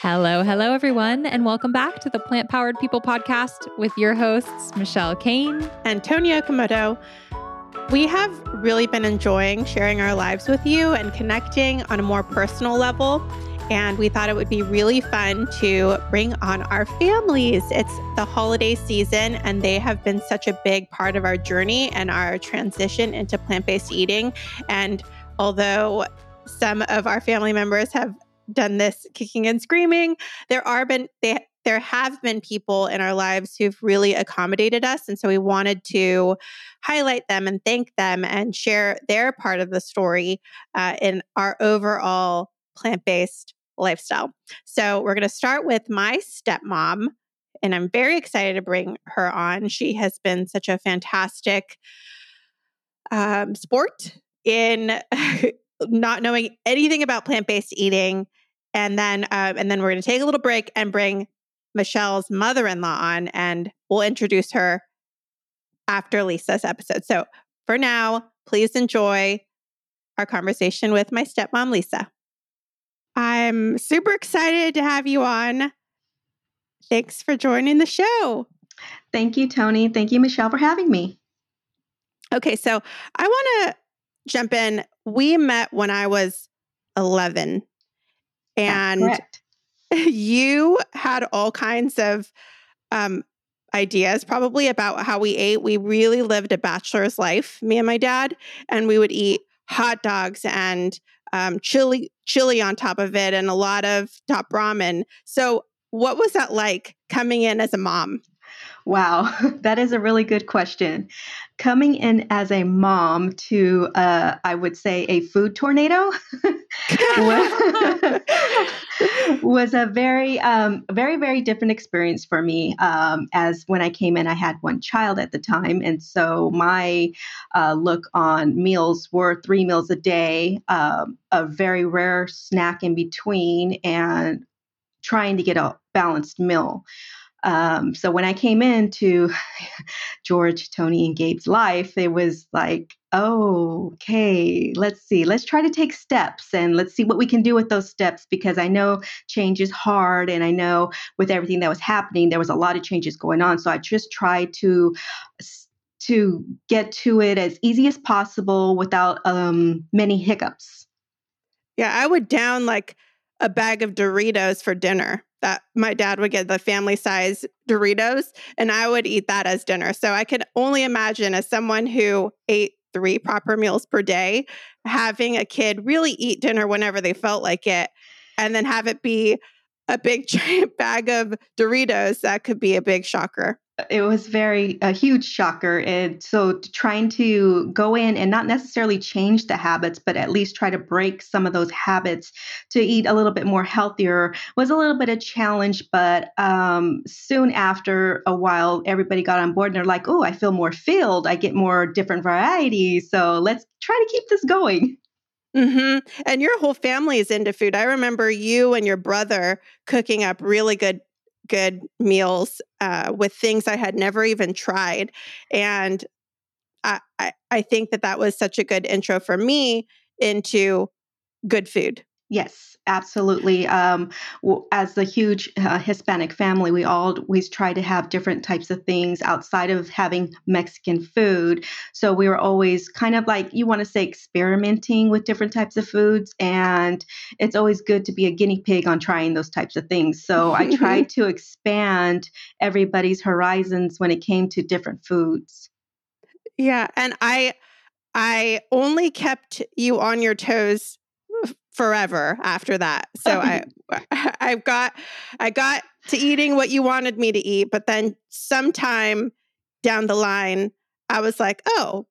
Hello, hello, everyone, and welcome back to the Plant Powered People podcast with your hosts, Michelle Kane and Toni Okamoto. We have really been enjoying sharing our lives with you and connecting on a more personal level. And we thought it would be really fun to bring on our families. It's the holiday season, and they have been such a big part of our journey and our transition into plant based eating. And although some of our family members have done this kicking and screaming. There are been they there have been people in our lives who've really accommodated us and so we wanted to highlight them and thank them and share their part of the story uh, in our overall plant-based lifestyle. So we're going to start with my stepmom and I'm very excited to bring her on. She has been such a fantastic um, sport in not knowing anything about plant-based eating and then uh, and then we're going to take a little break and bring Michelle's mother-in-law on and we'll introduce her after Lisa's episode. So for now, please enjoy our conversation with my stepmom Lisa. I'm super excited to have you on. Thanks for joining the show. Thank you, Toni. Thank you, Michelle, for having me. Okay, so I want to jump in. We met when I was 11 and you had all kinds of um, ideas probably about how we ate. We really lived a bachelor's life, me and my dad, and we would eat hot dogs and um, chili chili on top of it and a lot of top ramen. So, what was that like coming in as a mom? Wow, that is a really good question. Coming in as a mom to, uh, I would say, a food tornado was, was, a very, um, very, very different experience for me. Um, as when I came in, I had one child at the time. And so my uh, look on meals were three meals a day, um, a very rare snack in between, and trying to get a balanced meal. Um, so when I came into George, Toni, and Gabe's life, it was like, oh, okay, let's see, let's try to take steps and let's see what we can do with those steps because I know change is hard. And I know with everything that was happening, there was a lot of changes going on. So I just tried to to get to it as easy as possible without um, many hiccups. Yeah, I would down like a bag of Doritos for dinner that my dad would get the family size Doritos and I would eat that as dinner. So I could only imagine as someone who ate three proper meals per day, having a kid really eat dinner whenever they felt like it and then have it be a big giant bag of Doritos, that could be a big shocker it was very a huge shocker. And so trying to go in and not necessarily change the habits but at least try to break some of those habits to eat a little bit more healthier was a little bit of challenge. But um, soon after a while everybody got on board and they're like oh i feel more filled. I get more different varieties. So let's try to keep this going. Mm-hmm. And your whole family is into food. I remember you and your brother cooking up really good good meals uh, with things I had never even tried. And I, I, I think that that was such a good intro for me into good food. Yes, absolutely. Um, as a huge uh, Hispanic family, we always try to have different types of things outside of having Mexican food. So we were always kind of like, you want to say, experimenting with different types of foods. And it's always good to be a guinea pig on trying those types of things. So I tried to expand everybody's horizons when it came to different foods. Yeah. And I, I only kept you on your toes forever after that. So I I've got I got to eating what you wanted me to eat, but then sometime down the line I was like, "Oh,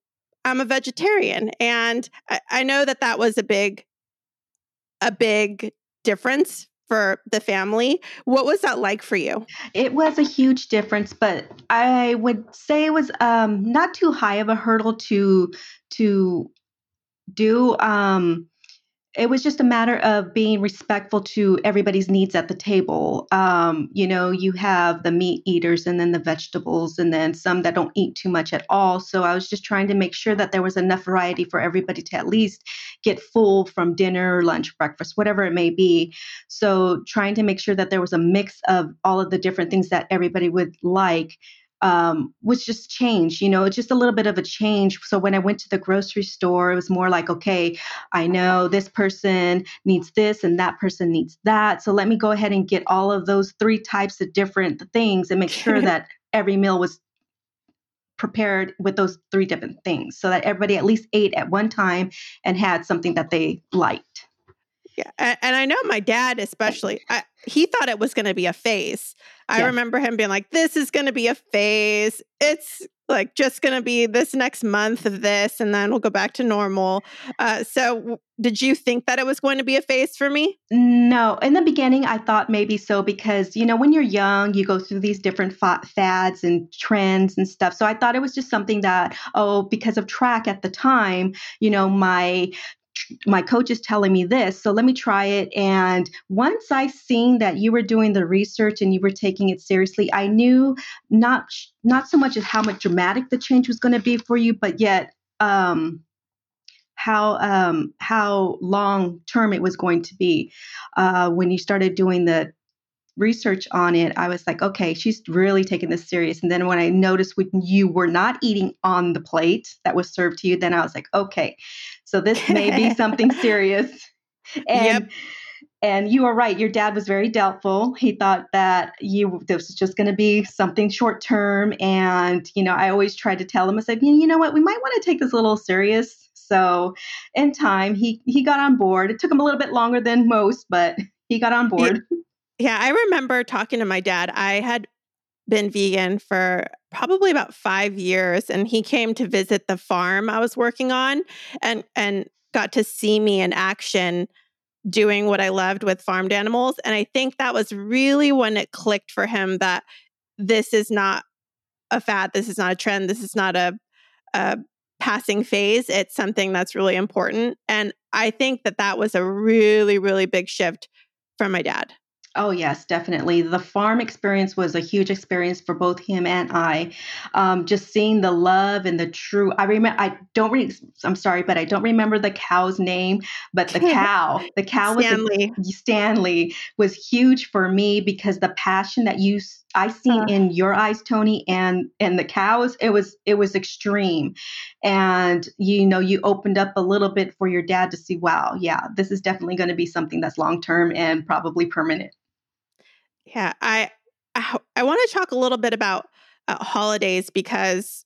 I'm a vegetarian." And I, I know that that was a big a big difference for the family. What was that like for you? It was a huge difference, but I would say it was um, not too high of a hurdle to to do. Um, it was just a matter of being respectful to everybody's needs at the table. Um, you know, you have the meat eaters and then the vegetables, and then some that don't eat too much at all. So I was just trying to make sure that there was enough variety for everybody to at least get full from dinner, lunch, breakfast, whatever it may be. So trying to make sure that there was a mix of all of the different things that everybody would like um, was just changed, you know, just a little bit of a change. So when I went to the grocery store, it was more like, okay, I know this person needs this and that person needs that. So let me go ahead and get all of those three types of different things and make sure that every meal was prepared with those three different things so that everybody at least ate at one time and had something that they liked. Yeah. And, and I know my dad, especially, I, he thought it was going to be a phase. I yeah. remember him being like, this is going to be a phase. It's like just going to be this next month of this, and then we'll go back to normal. Uh, so, did you think that it was going to be a phase for me? No. In the beginning, I thought maybe so because, you know, when you're young, you go through these different fads and trends and stuff. So, I thought it was just something that, oh, because of track at the time, you know, my my coach is telling me this so let me try it. And once i seen that you were doing the research and you were taking it seriously i knew not not so much as how much dramatic the change was going to be for you but yet um how um how long term it was going to be uh when you started doing the research on it, I was like, okay, she's really taking this serious. And then when I noticed when you were not eating on the plate that was served to you, then I was like, okay, so this may be something serious. And yep. and you are right. Your dad was very doubtful. He thought that you this was just going to be something short term. And you know, I always tried to tell him. I said, you know what, we might want to take this a little serious. So, in time, he he got on board. It took him a little bit longer than most, but he got on board. Yeah. Yeah, I remember talking to my dad. I had been vegan for probably about 5 years and he came to visit the farm I was working on and and got to see me in action doing what I loved with farmed animals and I think that was really when it clicked for him that this is not a fad, this is not a trend, this is not a a passing phase, it's something that's really important and I think that that was a really really big shift from my dad. Oh, yes, definitely. The farm experience was a huge experience for both him and I. Um, just seeing the love and the true. I remember, I don't, re- I'm sorry, but I don't remember the cow's name, but the cow, the cow was Stanley. A, Stanley was huge for me because the passion that you I seen uh, in your eyes, Toni, and and the cows, it was it was extreme, and you know you opened up a little bit for your dad to see, wow, yeah, this is definitely going to be something that's long term and probably permanent. Yeah, I I, I want to talk a little bit about uh, holidays because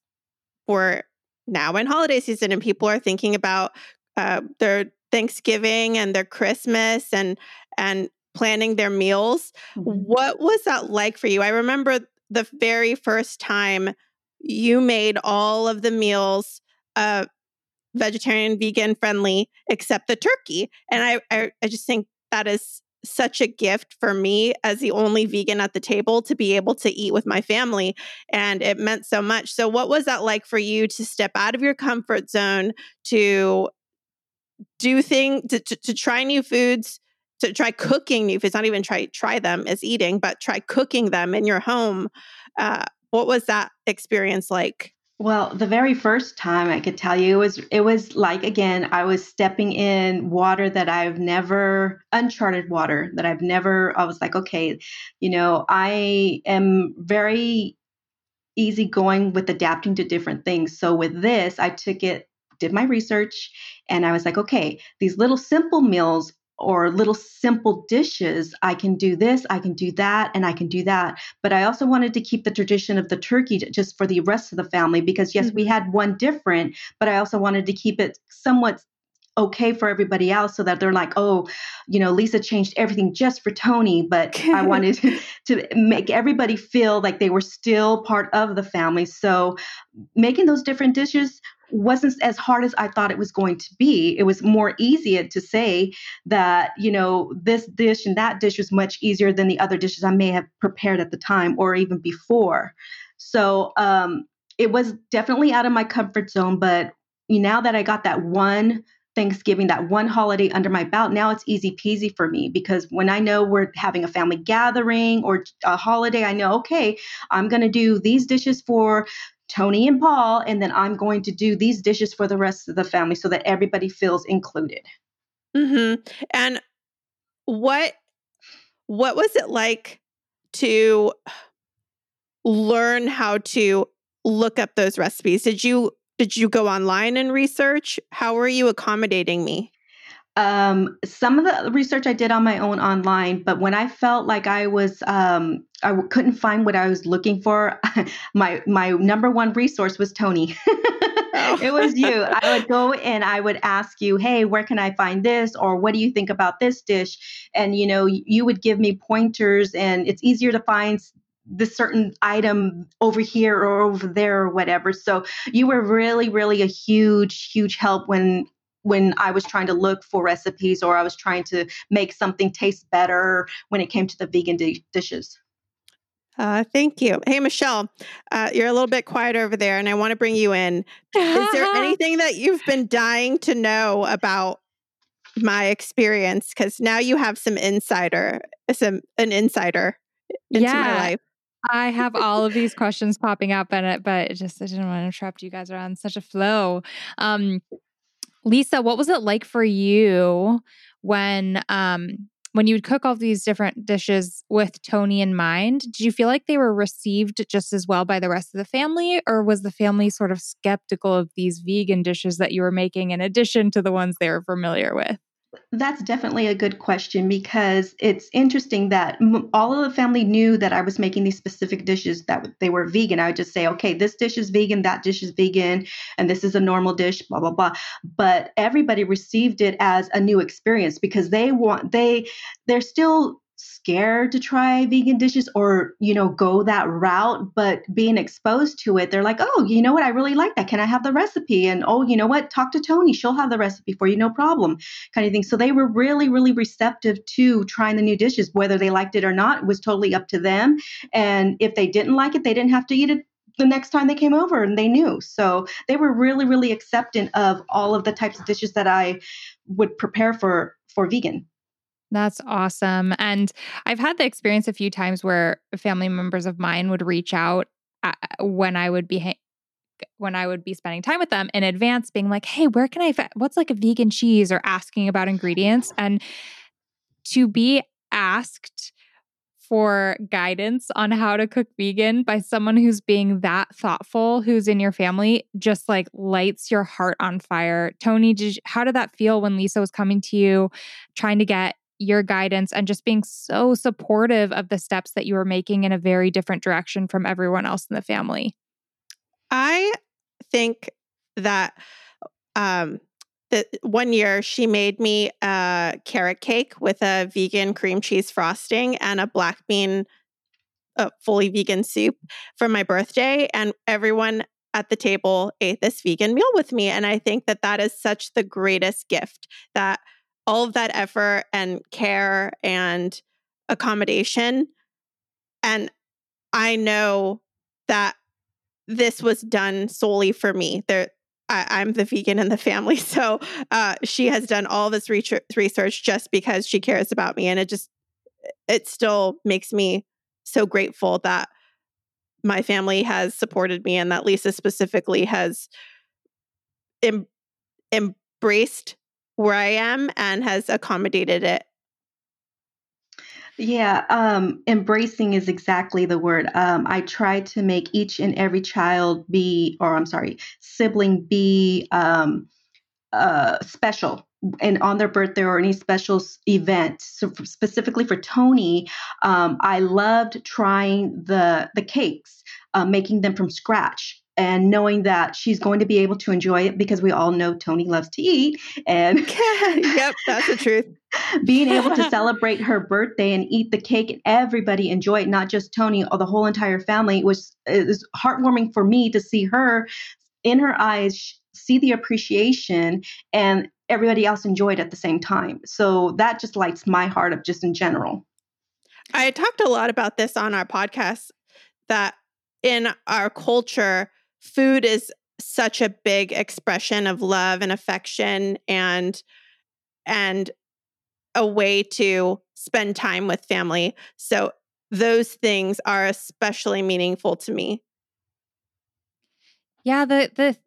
we're now in holiday season and people are thinking about uh, their Thanksgiving and their Christmas and and planning their meals. Mm-hmm. What was that like for you? I remember the very first time you made all of the meals uh, vegetarian, vegan friendly, except the turkey. And I, I, I just think that is such a gift for me as the only vegan at the table to be able to eat with my family. And it meant so much. So, what was that like for you to step out of your comfort zone to do things, to, to, to try new foods? To try cooking new foods, not even try try them as eating, but try cooking them in your home. Uh, what was that experience like? Well, the very first time I could tell you it was it was like again I was stepping in water that I've never uncharted water that I've never I was like okay, you know, I am very easy going with adapting to different things. So with this, I took it did my research and I was like, okay, these little simple meals or little simple dishes. I can do this, I can do that, and I can do that. But I also wanted to keep the tradition of the turkey just for the rest of the family because, yes, mm-hmm. we had one different, but I also wanted to keep it somewhat okay for everybody else so that they're like, oh, you know, Lisa changed everything just for Toni. But I wanted to make everybody feel like they were still part of the family. So making those different dishes wasn't as hard as I thought it was going to be. It was more easier to say that, you know, this dish and that dish was much easier than the other dishes I may have prepared at the time or even before. So um, it was definitely out of my comfort zone. But now that I got that one Thanksgiving, that one holiday under my belt, now it's easy peasy for me because when I know we're having a family gathering or a holiday, I know, okay, I'm going to do these dishes for Toni and Paul, and then I'm going to do these dishes for the rest of the family so that everybody feels included. Mm-hmm. And what what was it like to learn how to look up those recipes? Did you did you go online and research? How were you accommodating me? Um, some of the research I did on my own online, but when I felt like I was um, I w- couldn't find what I was looking for, my my number one resource was Toni. oh. it was you. I would go and I would ask you, "Hey, where can I find this?" or "What do you think about this dish?" And you know, you would give me pointers, and it's easier to find this certain item over here or over there or whatever. So you were really, really a huge, huge help when when I was trying to look for recipes or I was trying to make something taste better when it came to the vegan di- dishes. Uh, thank you. Hey, Michelle, uh, you're a little bit quiet over there, and I want to bring you in. Is there anything that you've been dying to know about my experience? Because now you have some insider, some an insider into yeah. my life. I have all of these questions popping up, and it, but it just I didn't want to interrupt you guys are on such a flow. Um, Lisa, what was it like for you when um when you would cook all these different dishes with Toni in mind? Did you feel like they were received just as well by the rest of the family, or was the family sort of skeptical of these vegan dishes that you were making in addition to the ones they were familiar with? That's definitely a good question because it's interesting that all of the family knew that I was making these specific dishes that they were vegan. I would just say, okay, this dish is vegan, that dish is vegan, and this is a normal dish, blah blah blah. But everybody received it as a new experience because they want they they're still scared to try vegan dishes or you know go that route but being exposed to it they're like oh you know what? I really like that. Can i have the recipe? And oh you know what? Talk to toni. She'll have the recipe for you. No problem kind of thing. So they were really really receptive to trying the new dishes. Whether they liked it or not it was totally up to them. And if they didn't like it they didn't have to eat it the next time they came over and they knew. So they were really really accepting of all of the types of dishes that i would prepare for for vegan that's awesome. And I've had the experience a few times where family members of mine would reach out uh, when I would be when I would be spending time with them in advance being like, "Hey, where can I fa- what's like a vegan cheese?" or asking about ingredients and to be asked for guidance on how to cook vegan by someone who's being that thoughtful, who's in your family, just like lights your heart on fire. Toni, did you, how did that feel when Lisa was coming to you trying to get your guidance and just being so supportive of the steps that you were making in a very different direction from everyone else in the family. I think that um that one year she made me a carrot cake with a vegan cream cheese frosting and a black bean a fully vegan soup for my birthday and everyone at the table ate this vegan meal with me and i think that that is such the greatest gift that all of that effort and care and accommodation. And I know that this was done solely for me. There, I, am the vegan in the family, so uh, she has done all this research just because she cares about me, and it just it still makes me so grateful that my family has supported me and that Lisa specifically has em- embraced where I am and has accommodated it. Yeah, um, embracing is exactly the word. Um, I try to make each and every child be, or I'm sorry, sibling be um, uh, special and on their birthday or any special event. So specifically for Toni, um, I loved trying the the cakes, uh, making them from scratch and knowing that she's going to be able to enjoy it because we all know Toni loves to eat and yep that's the truth. being able to celebrate her birthday and eat the cake and everybody enjoy it not just Toni or the whole entire family was it was heartwarming for me to see her in her eyes see the appreciation and everybody else enjoyed at the same time. So that just lights my heart up just in general. I talked a lot about this on our podcast that in our culture food is such a big expression of love and affection and and a way to spend time with family. So those things are especially meaningful to me. Yeah, the the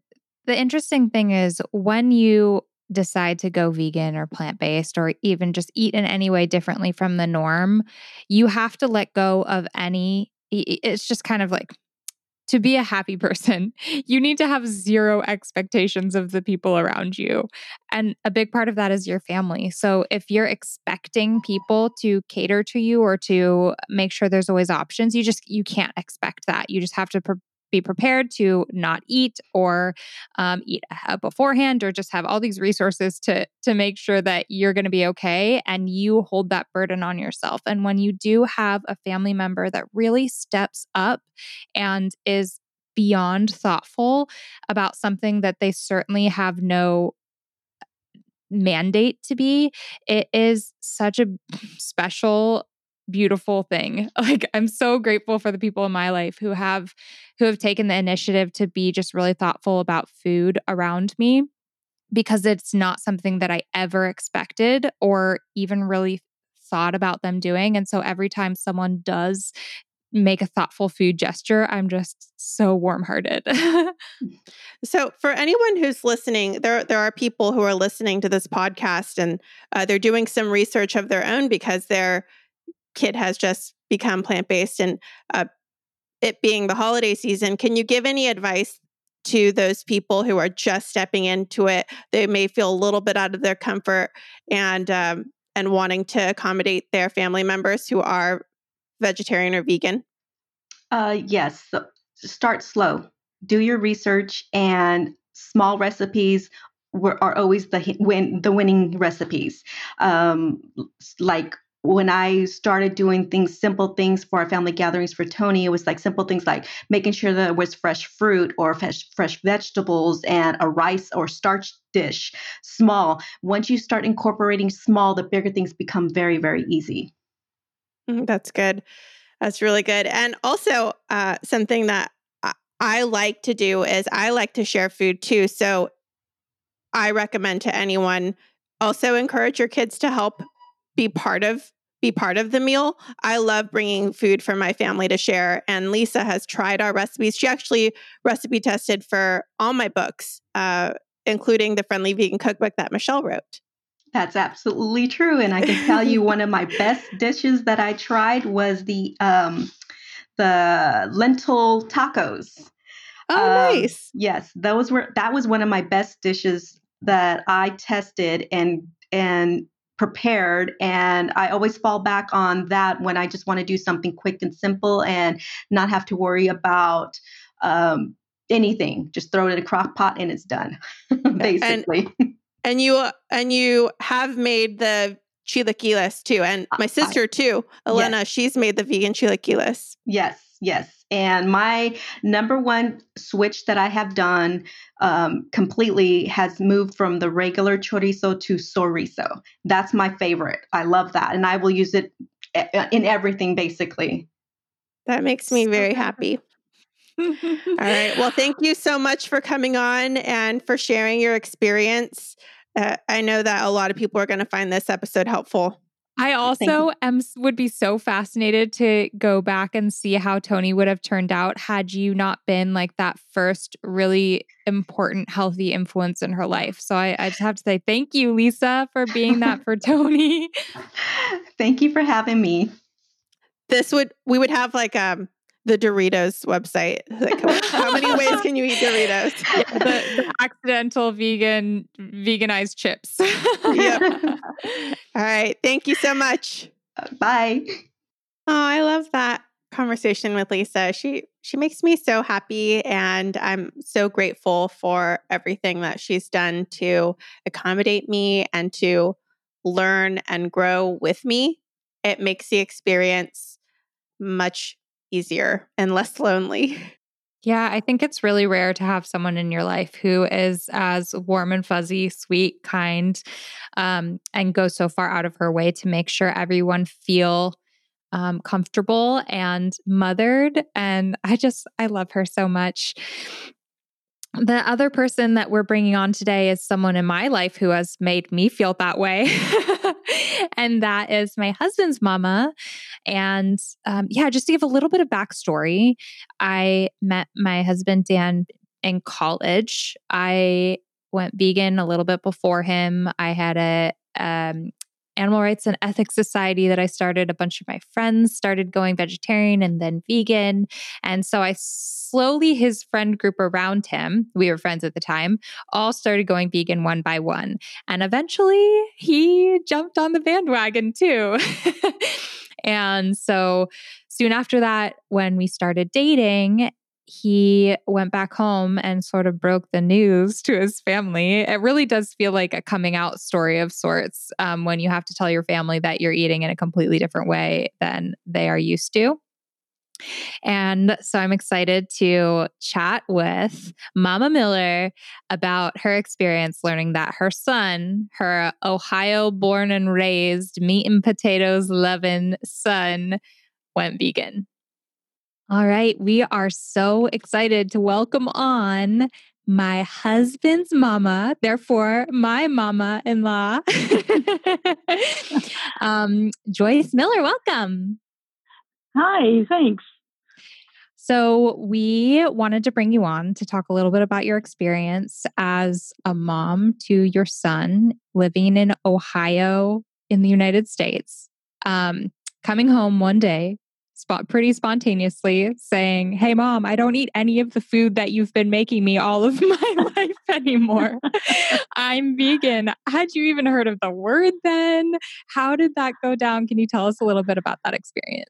the interesting thing is when you decide to go vegan or plant based or even just eat in any way differently from the norm, you have to let go of any. It's just kind of like to be a happy person, you need to have zero expectations of the people around you. And a big part of that is your family. So if you're expecting people to cater to you or to make sure there's always options, you just you can't expect that. You just have to be prepared to not eat or um, eat beforehand or just have all these resources to to make sure that you're going to be okay and you hold that burden on yourself. And when you do have a family member that really steps up and is beyond thoughtful about something that they certainly have no mandate to be it is such a special beautiful thing. Like I'm so grateful for the people in my life who have who have taken the initiative to be just really thoughtful about food around me because it's not something that I ever expected or even really thought about them doing. And so every time someone does make a thoughtful food gesture, I'm just so warm-hearted. so, for anyone who's listening, there there are people who are listening to this podcast and uh, they're doing some research of their own because they're kid has just become plant based and uh, it being the holiday season, can you give any advice to those people who are just stepping into it? They may feel a little bit out of their comfort and um, and wanting to accommodate their family members who are vegetarian or vegan. Uh, yes, so start slow. Do your research and small recipes were, are always the win the winning recipes. Um, like when I started doing things, simple things for our family gatherings for Tony, it was like simple things like making sure that there was fresh fruit or fresh, fresh vegetables and a rice or starch dish, small. Once you start incorporating small, the bigger things become very, very easy. Mm, that's good. That's really good. And also, uh, something that I like to do is I like to share food too. So I recommend to anyone also encourage your kids to help be part of be part of the meal. I love bringing food for my family to share. And Lisa has tried our recipes. She actually recipe tested for all my books, uh, including the Friendly Vegan Cookbook that Michelle wrote. That's absolutely true. And I can tell you one of my best dishes that I tried was the um, the lentil tacos. Oh, um, nice. Yes, those were that was one of my best dishes that I tested and and prepared and i always fall back on that when i just want to do something quick and simple and not have to worry about um, anything. Just throw it in a crock pot and it's done basically and, and, you and you have made the chilaquiles too and my sister too elena yes. she's made the vegan chilaquiles. Yes yes and my number one switch that I have done um, completely has moved from the regular chorizo to soyrizo. That's my favorite. I love that. And I will use it in everything basically. That makes me very happy. All right. Well, thank you so much for coming on and for sharing your experience. Uh, I know that a lot of people are going to find this episode helpful. I also am would be so fascinated to go back and see how Toni would have turned out had you not been like that first really important healthy influence in her life. So I, I just have to say thank you, Lisa, for being that for Toni. thank you for having me. This would we would have like um the Doritos website. Like, how many ways can you eat Doritos? Yeah, the, the, accidental vegan veganized chips. yep. All right. Thank you so much. Bye. Oh, I love that conversation with Lisa. She she makes me so happy and I'm so grateful for everything that she's done to accommodate me and to learn and grow with me. It makes the experience much easier and less lonely. Yeah, I think it's really rare to have someone in your life who is as warm and fuzzy, sweet, kind, um, and goes so far out of her way to make sure everyone feel um, comfortable and mothered. And I just, I love her so much. the other person that we're bringing on today is someone in my life who has made me feel that way. and that is my husband's mama. And um, yeah, just to give a little bit of backstory, I met my husband, Dan, in college. I went vegan a little bit before him. I had a um, animal rights and ethics society that I started. A bunch of my friends started going vegetarian and then vegan. And so I slowly, his friend group around him, we were friends at the time, all started going vegan one by one. And eventually he jumped on the bandwagon too. and so soon after that, when we started dating, he went back home and sort of broke the news to his family. It really does feel like a coming out story of sorts um, when you have to tell your family that you're eating in a completely different way than they are used to. And so I'm excited to chat with Mama Miller about her experience learning that her son, her Ohio born and raised meat and potatoes loving son, went vegan. All right. We are so excited to welcome on my husband's mama, therefore, my mama in law, um, Joyce Miller. Welcome. Hi, thanks. So, we wanted to bring you on to talk a little bit about your experience as a mom to your son living in Ohio in the United States. Um, coming home one day spot pretty spontaneously saying, Hey mom, I don't eat any of the food that you've been making me all of my life anymore. I'm vegan. Had you even heard of the word then? How did that go down? Can you tell us a little bit about that experience?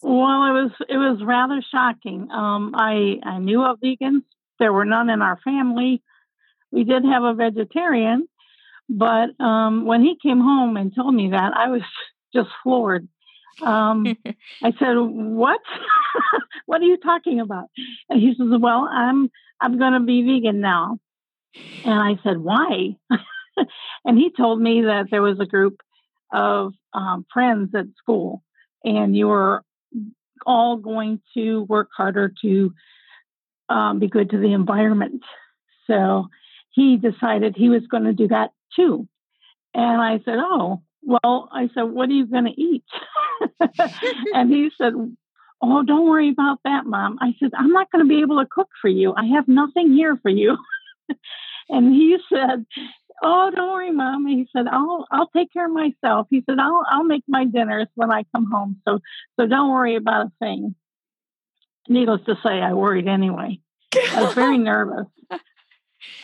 Well, it was it was rather shocking. Um, I I knew of vegans. There were none in our family. We did have a vegetarian, but um, when he came home and told me that, I was just floored. Um, I said, "What? what are you talking about?" And he says, "Well, I'm I'm going to be vegan now." And I said, "Why?" and he told me that there was a group of um, friends at school, and you were all going to work harder to um, be good to the environment. So he decided he was going to do that too. And I said, "Oh, well." I said, "What are you going to eat?" and he said, Oh, don't worry about that, mom. I said, I'm not going to be able to cook for you. I have nothing here for you. and he said, Oh, don't worry, mom. He said, I'll I'll take care of myself. He said, I'll I'll make my dinners when I come home. So so don't worry about a thing. Needless to say, I worried anyway. I was very nervous.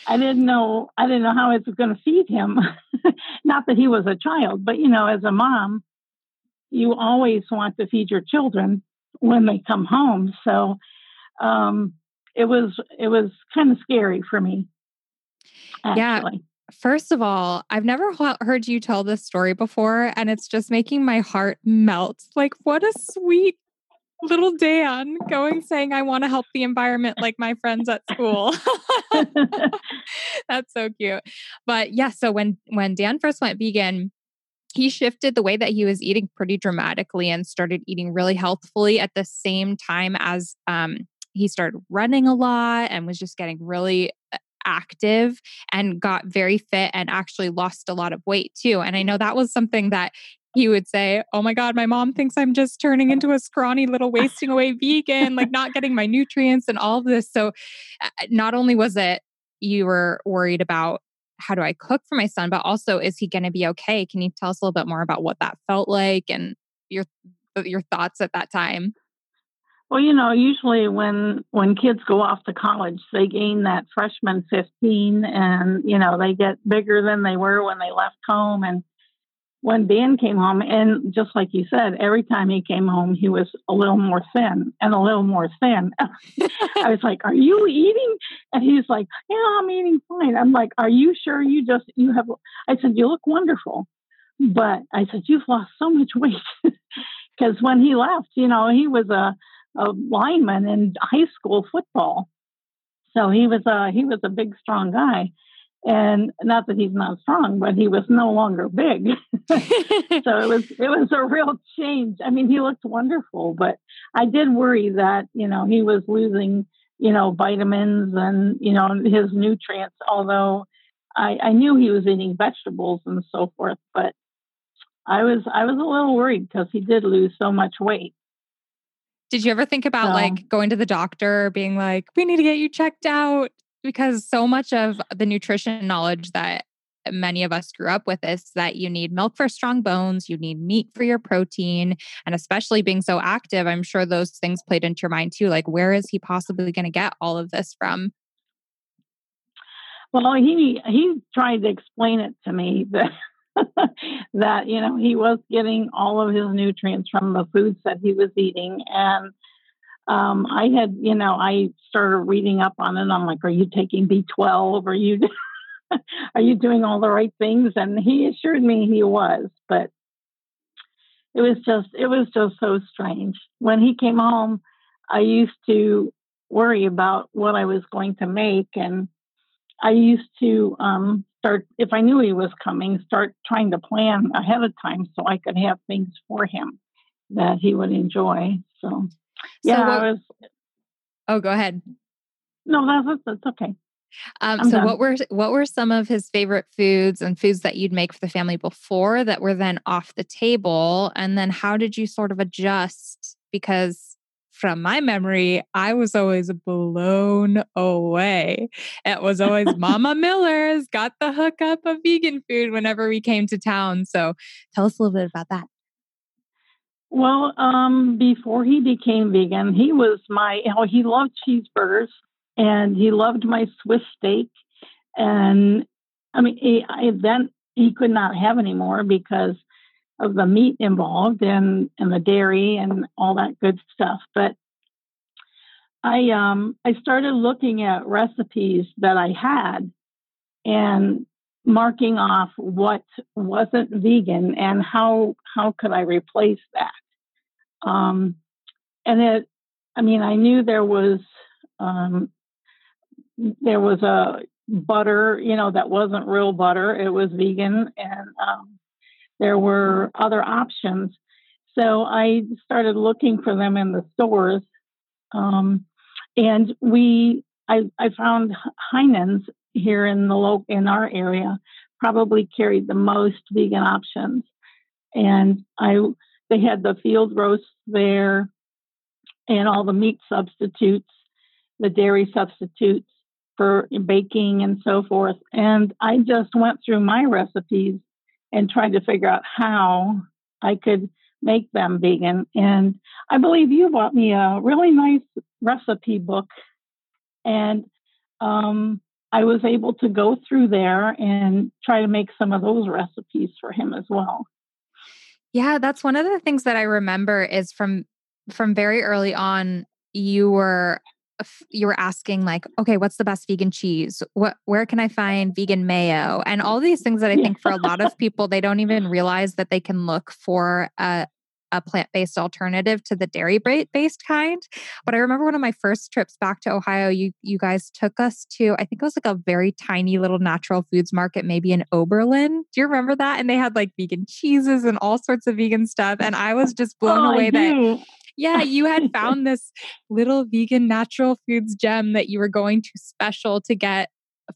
I didn't know I didn't know how it was going to feed him. Not that he was a child, but you know, as a mom, you always want to feed your children when they come home. So um, it was it was kind of scary for me. Actually. Yeah. First of all, I've never heard you tell this story before, and it's just making my heart melt. Like, what a sweet little Dan going saying, I want to help the environment like my friends at school. That's so cute. But yeah, so when when Dan first went vegan, he shifted the way that he was eating pretty dramatically and started eating really healthfully at the same time as um, he started running a lot and was just getting really uh, active and got very fit and actually lost a lot of weight too. And I know that was something that he would say, Oh my God, my mom thinks I'm just turning into a scrawny little wasting away vegan, like not getting my nutrients and all of this. So, uh, not only was it you were worried about how do I cook for my son, but also is he going to be okay? Can you tell us a little bit more about what that felt like and your your thoughts at that time? Well, you know, usually when when kids go off to college, they gain that freshman 15 and you know, they get bigger than they were when they left home and when Dan came home, and just like you said, every time he came home, he was a little more thin and a little more thin. I was like, "Are you eating?" And he's like, "Yeah, I'm eating fine." I'm like, "Are you sure you just you have?" I said, "You look wonderful," but I said, "You've lost so much weight." Because when he left, you know, he was a, a lineman in high school football, so he was a he was a big, strong guy and not that he's not strong, but he was no longer big. so it was it was a real change. I mean, he looked wonderful, but I did worry that you know he was losing you know, vitamins and, you know, his nutrients, although I, I knew he was eating vegetables and so forth, but I was I was a little worried because he did lose so much weight. Did you ever think about so, like going to the doctor, being like, "We need to get you checked out"? Because so much of the nutrition knowledge that many of us grew up with is that you need milk for strong bones, you need meat for your protein, and especially being so active, I'm sure those things played into your mind too. Like, where is he possibly going to get all of this from? Well, he he tried to explain it to me that that you know he was getting all of his nutrients from the foods that he was eating, and um, I had you know I started reading up on it. I'm like, are you taking B12? Are you are you doing all the right things? And he assured me he was, but it was just it was just so strange. When he came home, I used to worry about what I was going to make and I used to um, start if I knew he was coming, start trying to plan ahead of time so I could have things for him that he would enjoy. So, yeah, so what, I was. Oh, go ahead. No, that's that's okay. Um, so done. what were what were some of his favorite foods and foods that you'd make for the family before that were then off the table? And then how did you sort of adjust? Because from my memory, I was always blown away. It was always Mama Miller's got the hookup of vegan food whenever we came to town. So tell us a little bit about that. Well, um, before he became vegan, he was my, he loved cheeseburgers and he loved my Swiss steak. And I mean, he, I, then he could not have any more because of the meat involved and, and the dairy and all that good stuff. But I um I started looking at recipes that I had and marking off what wasn't vegan and how how could I replace that. Um, and it, I mean, I knew there was um, there was a butter, you know, that wasn't real butter. It was vegan, and um, there were other options. So I started looking for them in the stores, um, and we, I, I found Heinen's here in the local in our area probably carried the most vegan options, and I they had the field roasts there, and all the meat substitutes, the dairy substitutes for baking and so forth. And I just went through my recipes and tried to figure out how I could make them vegan. And I believe you bought me a really nice recipe book. And um, I was able to go through there and try to make some of those recipes for him as well. Yeah, that's one of the things that I remember is from from very early on you were you were asking like okay what's the best vegan cheese? What where can i find vegan mayo? And all these things that i think for a lot of people they don't even realize that they can look for a a plant-based alternative to the dairy-based kind. But I remember one of my first trips back to Ohio, you you guys took us to I think it was like a very tiny little natural foods market, maybe in Oberlin. Do you remember that? And they had like vegan cheeses and all sorts of vegan stuff. And I was just blown oh, away that yeah, you had found this little vegan natural foods gem that you were going to special to get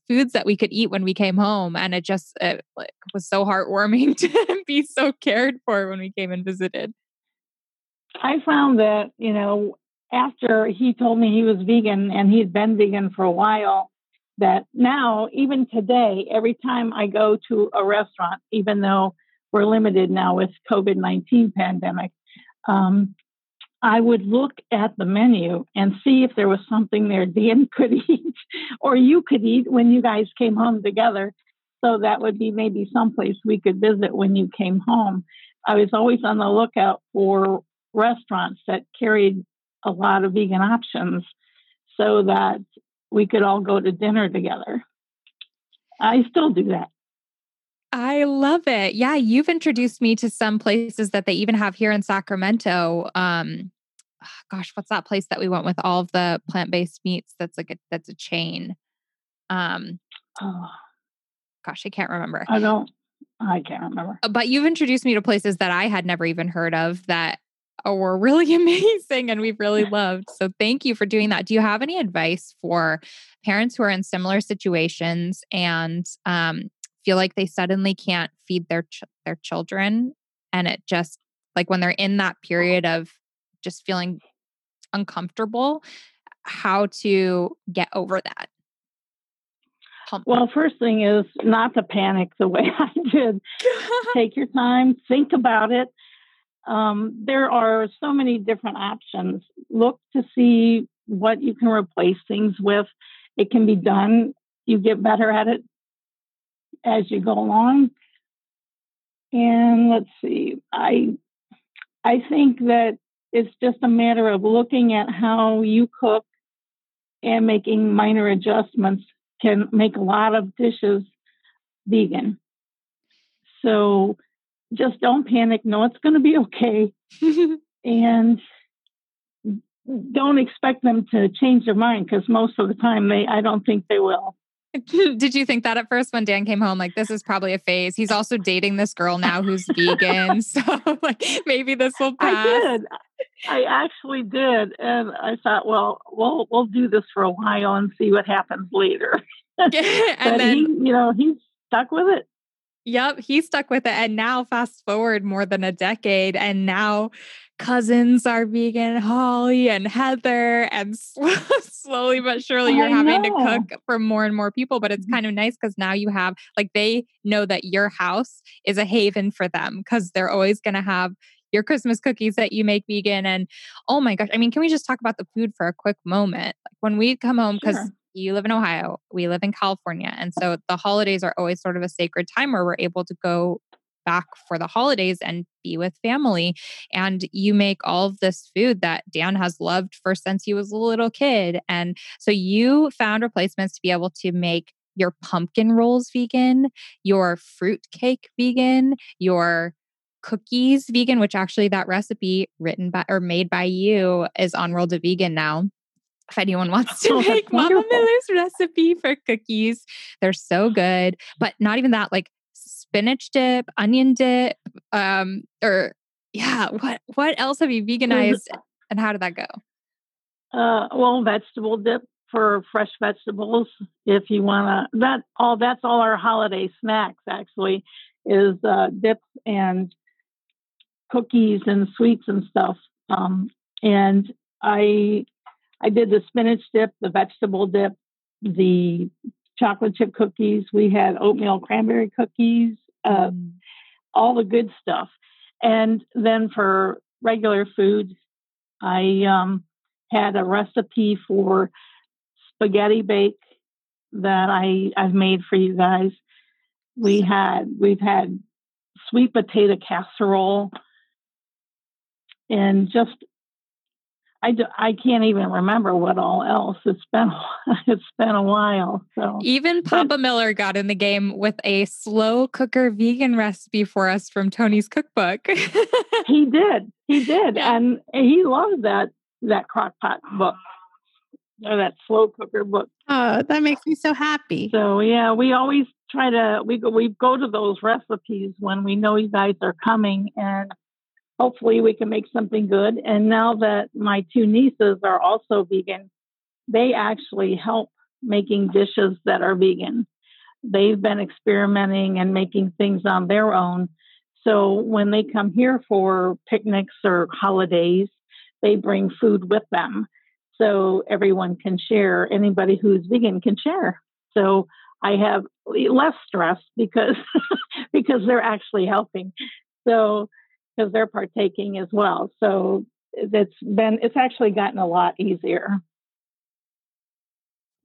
foods that we could eat when we came home and it just it like, was so heartwarming to be so cared for when we came and visited i found that you know after he told me he was vegan and he had been vegan for a while that now even today every time i go to a restaurant even though we're limited now with covid-19 pandemic um, I would look at the menu and see if there was something there Dan could eat or you could eat when you guys came home together. So that would be maybe someplace we could visit when you came home. I was always on the lookout for restaurants that carried a lot of vegan options so that we could all go to dinner together. I still do that. I love it. Yeah, you've introduced me to some places that they even have here in Sacramento. Um, gosh, what's that place that we went with all of the plant-based meats? That's like a that's a chain. Um, oh. gosh, I can't remember. I don't. I can't remember. But you've introduced me to places that I had never even heard of that were really amazing and we've really loved. So thank you for doing that. Do you have any advice for parents who are in similar situations and um, feel like they suddenly can't feed their ch- their children and it just like when they're in that period of just feeling uncomfortable, how to get over that? Well, first thing is not to panic the way I did. Take your time, think about it. Um, there are so many different options. Look to see what you can replace things with. It can be done. You get better at it as you go along. And let's see, I I think that it's just a matter of looking at how you cook and making minor adjustments can make a lot of dishes vegan. So just don't panic. No, it's going to be okay. and don't expect them to change their mind because most of the time they I don't think they will. Did you think that at first when Dan came home? Like, this is probably a phase. He's also dating this girl now who's vegan. So, like, maybe this will pass. I did. I actually did. And I thought, well, we'll, we'll do this for a while and see what happens later. and then, he, you know, he's stuck with it. Yep, he stuck with it. And now, fast forward more than a decade, and now cousins are vegan, Holly and Heather, and slowly but surely you're I having know. to cook for more and more people. But it's mm-hmm. kind of nice because now you have, like, they know that your house is a haven for them because they're always going to have your Christmas cookies that you make vegan. And oh my gosh, I mean, can we just talk about the food for a quick moment? Like, when we come home, because sure you live in Ohio, we live in California. And so the holidays are always sort of a sacred time where we're able to go back for the holidays and be with family. And you make all of this food that Dan has loved for since he was a little kid. And so you found replacements to be able to make your pumpkin rolls vegan, your fruit cake vegan, your cookies vegan, which actually that recipe written by or made by you is on World of Vegan now if anyone wants to oh, make Mama Miller's recipe for cookies. They're so good. But not even that, like spinach dip, onion dip, um, or yeah, what what else have you veganized and how did that go? Uh, well, vegetable dip for fresh vegetables. If you want to, that all that's all our holiday snacks actually is uh, dips and cookies and sweets and stuff. Um, and I I did the spinach dip, the vegetable dip, the chocolate chip cookies. We had oatmeal cranberry cookies, uh, mm. all the good stuff. And then for regular food, I um, had a recipe for spaghetti bake that I I've made for you guys. We had we've had sweet potato casserole and just I, do, I can't even remember what all else. It's been it's been a while. So even Papa but, Miller got in the game with a slow cooker vegan recipe for us from Toni's cookbook. he did, he did, and he loved that that crockpot book or that slow cooker book. Oh, that makes me so happy. So yeah, we always try to we go we go to those recipes when we know you guys are coming and hopefully we can make something good. And now that my two nieces are also vegan, they actually help making dishes that are vegan. They've been experimenting and making things on their own. So when they come here for picnics or holidays, they bring food with them. So everyone can share. Anybody who's vegan can share. So I have less stress because because they're actually helping. So because they're partaking as well. So it's been it's actually gotten a lot easier.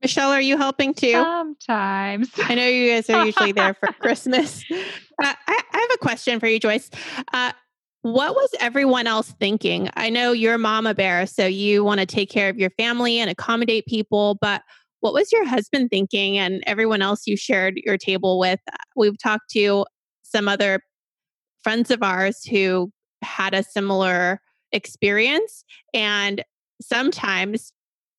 Michelle, are you helping too? Sometimes. I know you guys are usually there for Christmas. Uh, I, I, have a question for you, Joyce. Uh, what was everyone else thinking? I know you're mama bear, so you want to take care of your family and accommodate people, but what was your husband thinking and everyone else you shared your table with? We've talked to some other friends of ours who had a similar experience. And sometimes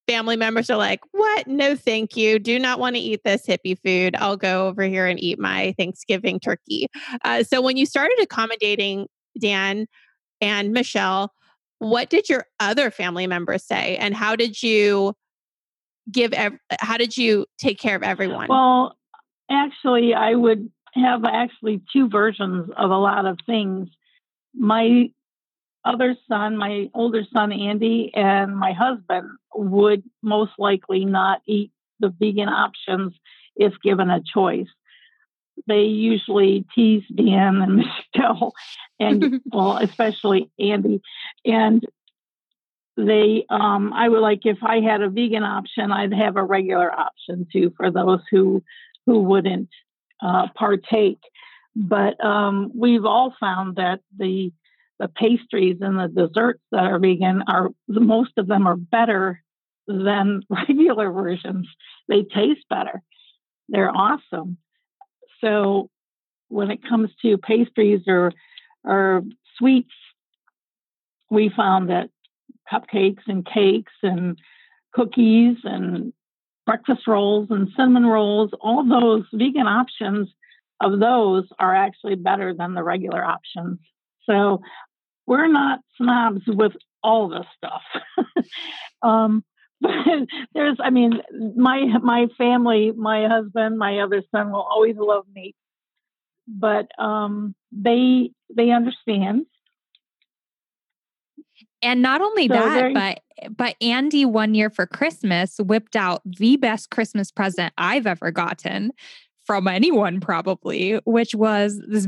family members are like, What? No, thank you. Do not want to eat this hippie food. I'll go over here and eat my Thanksgiving turkey. Uh, so when you started accommodating Dan and Michelle, what did your other family members say and how did you give ev- how did you take care of everyone well actually i would have actually two versions of a lot of things my other son my older son andy and my husband would most likely not eat the vegan options if given a choice they usually tease Dan and Michelle, and well, especially Andy. And they, um, I would like if I had a vegan option, I'd have a regular option too for those who who wouldn't uh, partake. But um, we've all found that the the pastries and the desserts that are vegan are most of them are better than regular versions. They taste better. They're awesome. So when it comes to pastries or or sweets, we found that cupcakes and cakes and cookies and breakfast rolls and cinnamon rolls, all those vegan options of those are actually better than the regular options. So we're not snobs with all this stuff. um, but there's i mean my my family my husband my other son will always love me but um they they understand and not only so that but but andy one year for christmas whipped out the best christmas present i've ever gotten from anyone probably which was this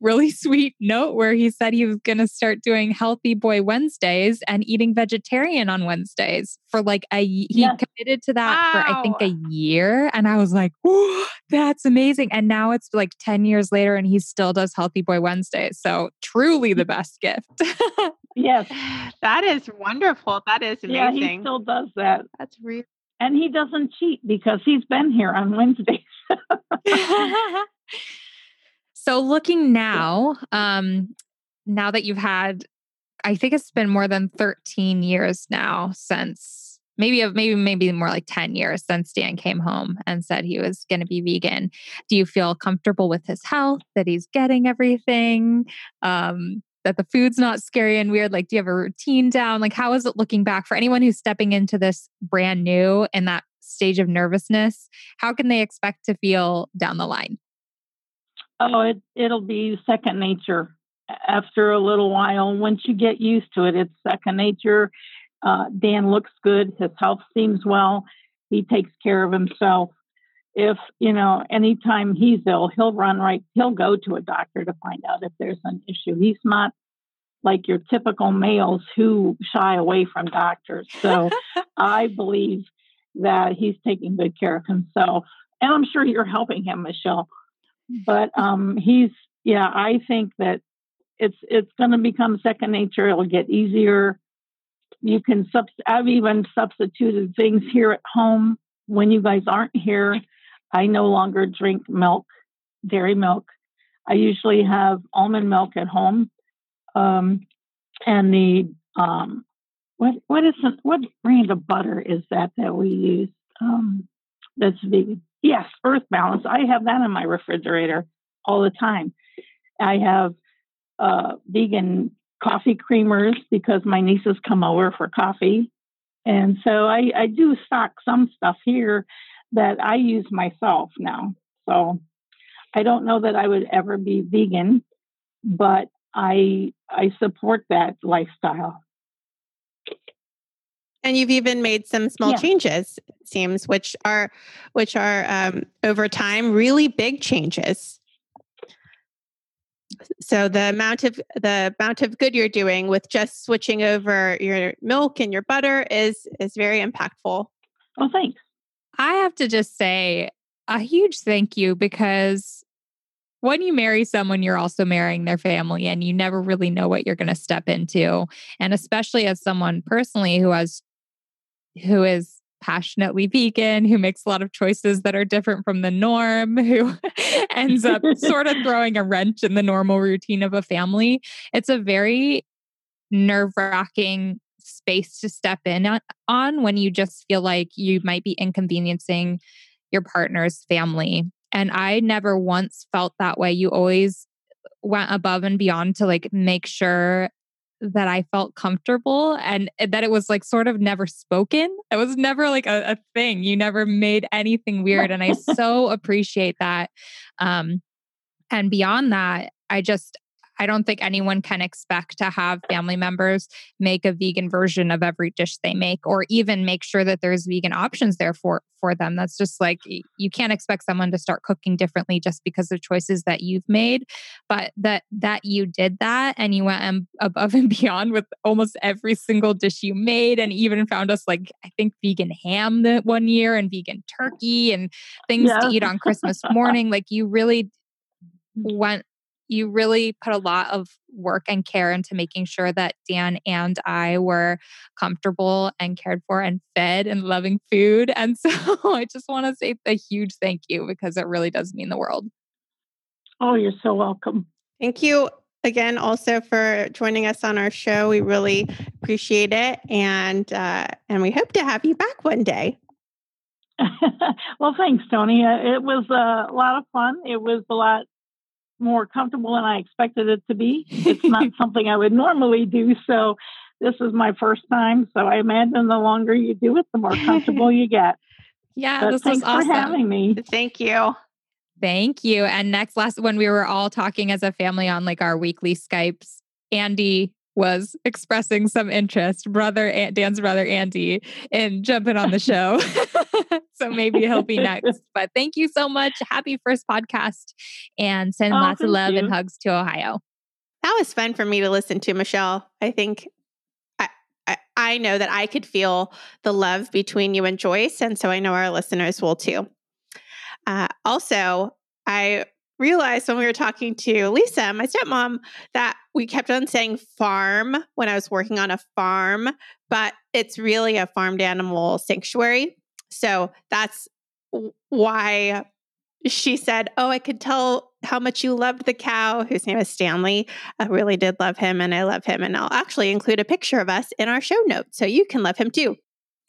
really sweet note where he said he was going to start doing healthy boy Wednesdays and eating vegetarian on Wednesdays for like a he yes. committed to that wow. for I think a year and I was like, that's amazing." And now it's like 10 years later and he still does healthy boy Wednesdays. So, truly the mm. best gift. yes. That is wonderful. That is amazing. Yeah, he still does that. That's real. And he doesn't cheat because he's been here on Wednesdays. So looking now, um, now that you've had, I think it's been more than 13 years now since maybe maybe maybe more like 10 years since Dan came home and said he was going to be vegan. Do you feel comfortable with his health, that he's getting everything? Um, that the food's not scary and weird? Like, do you have a routine down? Like, how is it looking back for anyone who's stepping into this brand new and that stage of nervousness? How can they expect to feel down the line? Oh, it it'll be second nature after a little while. Once you get used to it, it's second nature. Uh, Dan looks good. His health seems well. He takes care of himself. If you know, anytime he's ill, he'll run right. He'll go to a doctor to find out if there's an issue. He's not like your typical males who shy away from doctors. So I believe that he's taking good care of himself, and I'm sure you're helping him, Michelle but um, he's yeah. I think that it's it's going to become second nature. It'll get easier. You can sub. I've even substituted things here at home when you guys aren't here. I no longer drink milk, dairy milk. I usually have almond milk at home, um, and the um, what what is what brand of butter is that that we use? Um, that's vegan. Yes, Earth Balance. I have that in my refrigerator all the time. I have uh, vegan coffee creamers because my nieces come over for coffee. And so I, I do stock some stuff here that I use myself now. So I don't know that I would ever be vegan, but I I support that lifestyle. And you've even made some small yeah. changes, it seems, which are which are um, over time really big changes. So the amount of the amount of good you're doing with just switching over your milk and your butter is is very impactful. Oh, thanks. I have to just say a huge thank you because when you marry someone, you're also marrying their family and you never really know what you're going to step into. And especially as someone personally who has who is passionately vegan, who makes a lot of choices that are different from the norm, who ends up sort of throwing a wrench in the normal routine of a family. It's a very nerve wracking space to step in on when you just feel like you might be inconveniencing your partner's family. And I never once felt that way. You always went above and beyond to like make sure that I felt comfortable and that it was like sort of never spoken. It was never like a, a thing. You never made anything weird. And I so appreciate that. Um, and beyond that, I just, I don't think anyone can expect to have family members make a vegan version of every dish they make or even make sure that there's vegan options there for for them. That's just like you can't expect someone to start cooking differently just because of choices that you've made, but that that you did that and you went above and beyond with almost every single dish you made and even found us like I think vegan ham that one year and vegan turkey and things to eat on Christmas morning. Like you really went you really put a lot of work and care into making sure that Dan and I were comfortable and cared for and fed and loving food. And so I just want to say a huge thank you because it really does mean the world. Oh, you're so welcome. Thank you again also for joining us on our show. We really appreciate it, and uh, and we hope to have you back one day. well, thanks, Toni. Uh, it was a lot of fun. It was a lot more comfortable than I expected it to be. It's not something I would normally do. So this is my first time. So I imagine the longer you do it, the more comfortable you get. Yeah, but this thanks was awesome. for having me. Thank you. Thank you. And next last when we were all talking as a family on like our weekly Skypes, Andy was expressing some interest, brother Dan's brother Andy, in jumping on the show. So maybe he'll be next. But thank you so much. Happy first podcast and send oh, lots of love you. and hugs to Ohio. That was fun for me to listen to, Michelle. I think I, I, I know that I could feel the love between you and Joyce. And so I know our listeners will too. Uh, also, I realized when we were talking to Lisa, my stepmom, that we kept on saying farm when I was working on a farm, but it's really a farmed animal sanctuary. So that's why she said, Oh, I could tell how much you loved the cow, whose name is Stanley. I really did love him and I love him. And I'll actually include a picture of us in our show notes so you can love him too.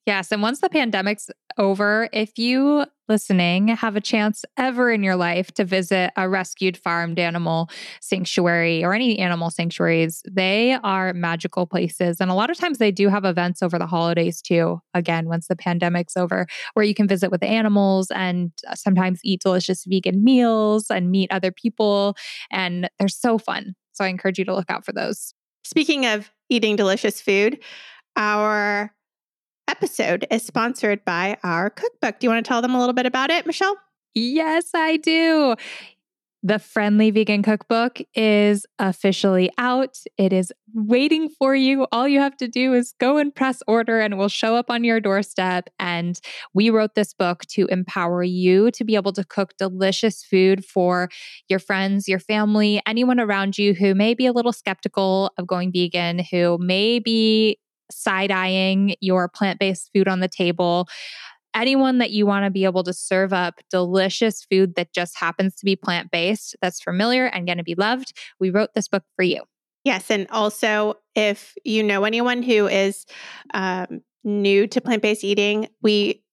Yes. And once the pandemic's over, if you listening have a chance ever in your life to visit a rescued farmed animal sanctuary or any animal sanctuaries, they are magical places. And a lot of times they do have events over the holidays too. Again, once the pandemic's over, where you can visit with the animals and uh, sometimes eat delicious vegan meals and meet other people. And they're so fun. So I encourage you to look out for those. Speaking of eating delicious food, our episode is sponsored by our cookbook. Do you want to tell them a little bit about it, Michelle? Yes, I do. The Friendly Vegan Cookbook is officially out. It is waiting for you. All you have to do is go and press order, and it will show up on your doorstep. And we wrote this book to empower you to be able to cook delicious food for your friends, your family, anyone around you who may be a little skeptical of going vegan, who may be side eyeing your plant based food on the table. Anyone that you want to be able to serve up delicious food that just happens to be plant based, that's familiar and going to be loved, we wrote this book for you. Yes. And also, if you know anyone who is um, new to plant based eating, we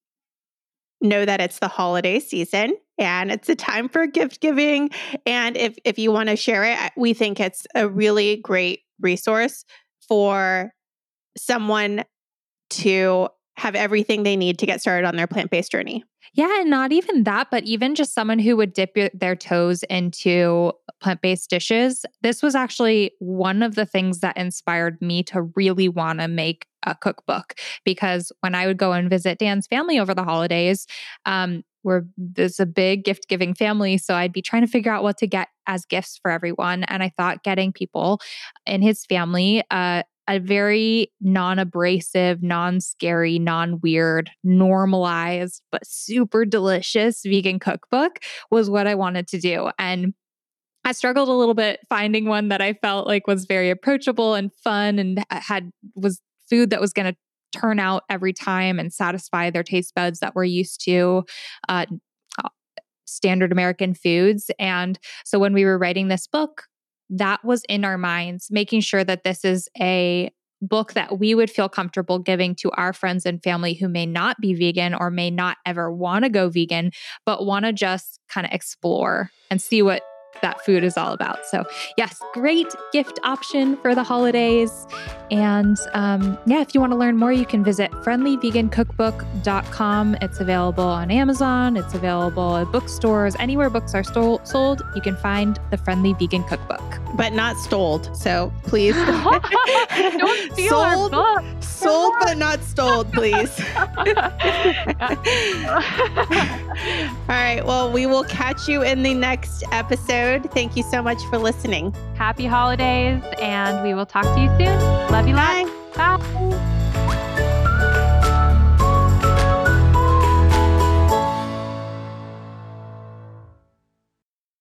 know that it's the holiday season and it's a time for gift giving. And if, if you want to share it, we think it's a really great resource for someone to have everything they need to get started on their plant based journey. Yeah, and not even that, but even just someone who would dip their toes into plant based dishes. This was actually one of the things that inspired me to really want to make a cookbook because when I would go and visit Dan's family over the holidays, um, we're there's a big gift giving family. So I'd be trying to figure out what to get as gifts for everyone. And I thought getting people in his family uh, a very non abrasive, non scary, non weird, normalized, but super delicious vegan cookbook was what I wanted to do. And I struggled a little bit finding one that I felt like was very approachable and fun and had was food that was going to turn out every time and satisfy their taste buds that we're used to. Uh, uh, standard American foods. And so when we were writing this book, that was in our minds, making sure that this is a book that we would feel comfortable giving to our friends and family who may not be vegan or may not ever want to go vegan, but want to just kind of explore and see what that food is all about. So, yes, great gift option for the holidays. And um, yeah, if you want to learn more, you can visit friendlyvegancookbook.com. It's available on Amazon, it's available at bookstores, anywhere books are stole- sold. You can find the Friendly Vegan Cookbook. But not stoled. So please. Don't steal Sold. our book. Sold but not stoled, please. All right. Well, we will catch you in the next episode. Thank you so much for listening. Happy holidays, and we will talk to you soon. Love you, Bye. lots. Bye.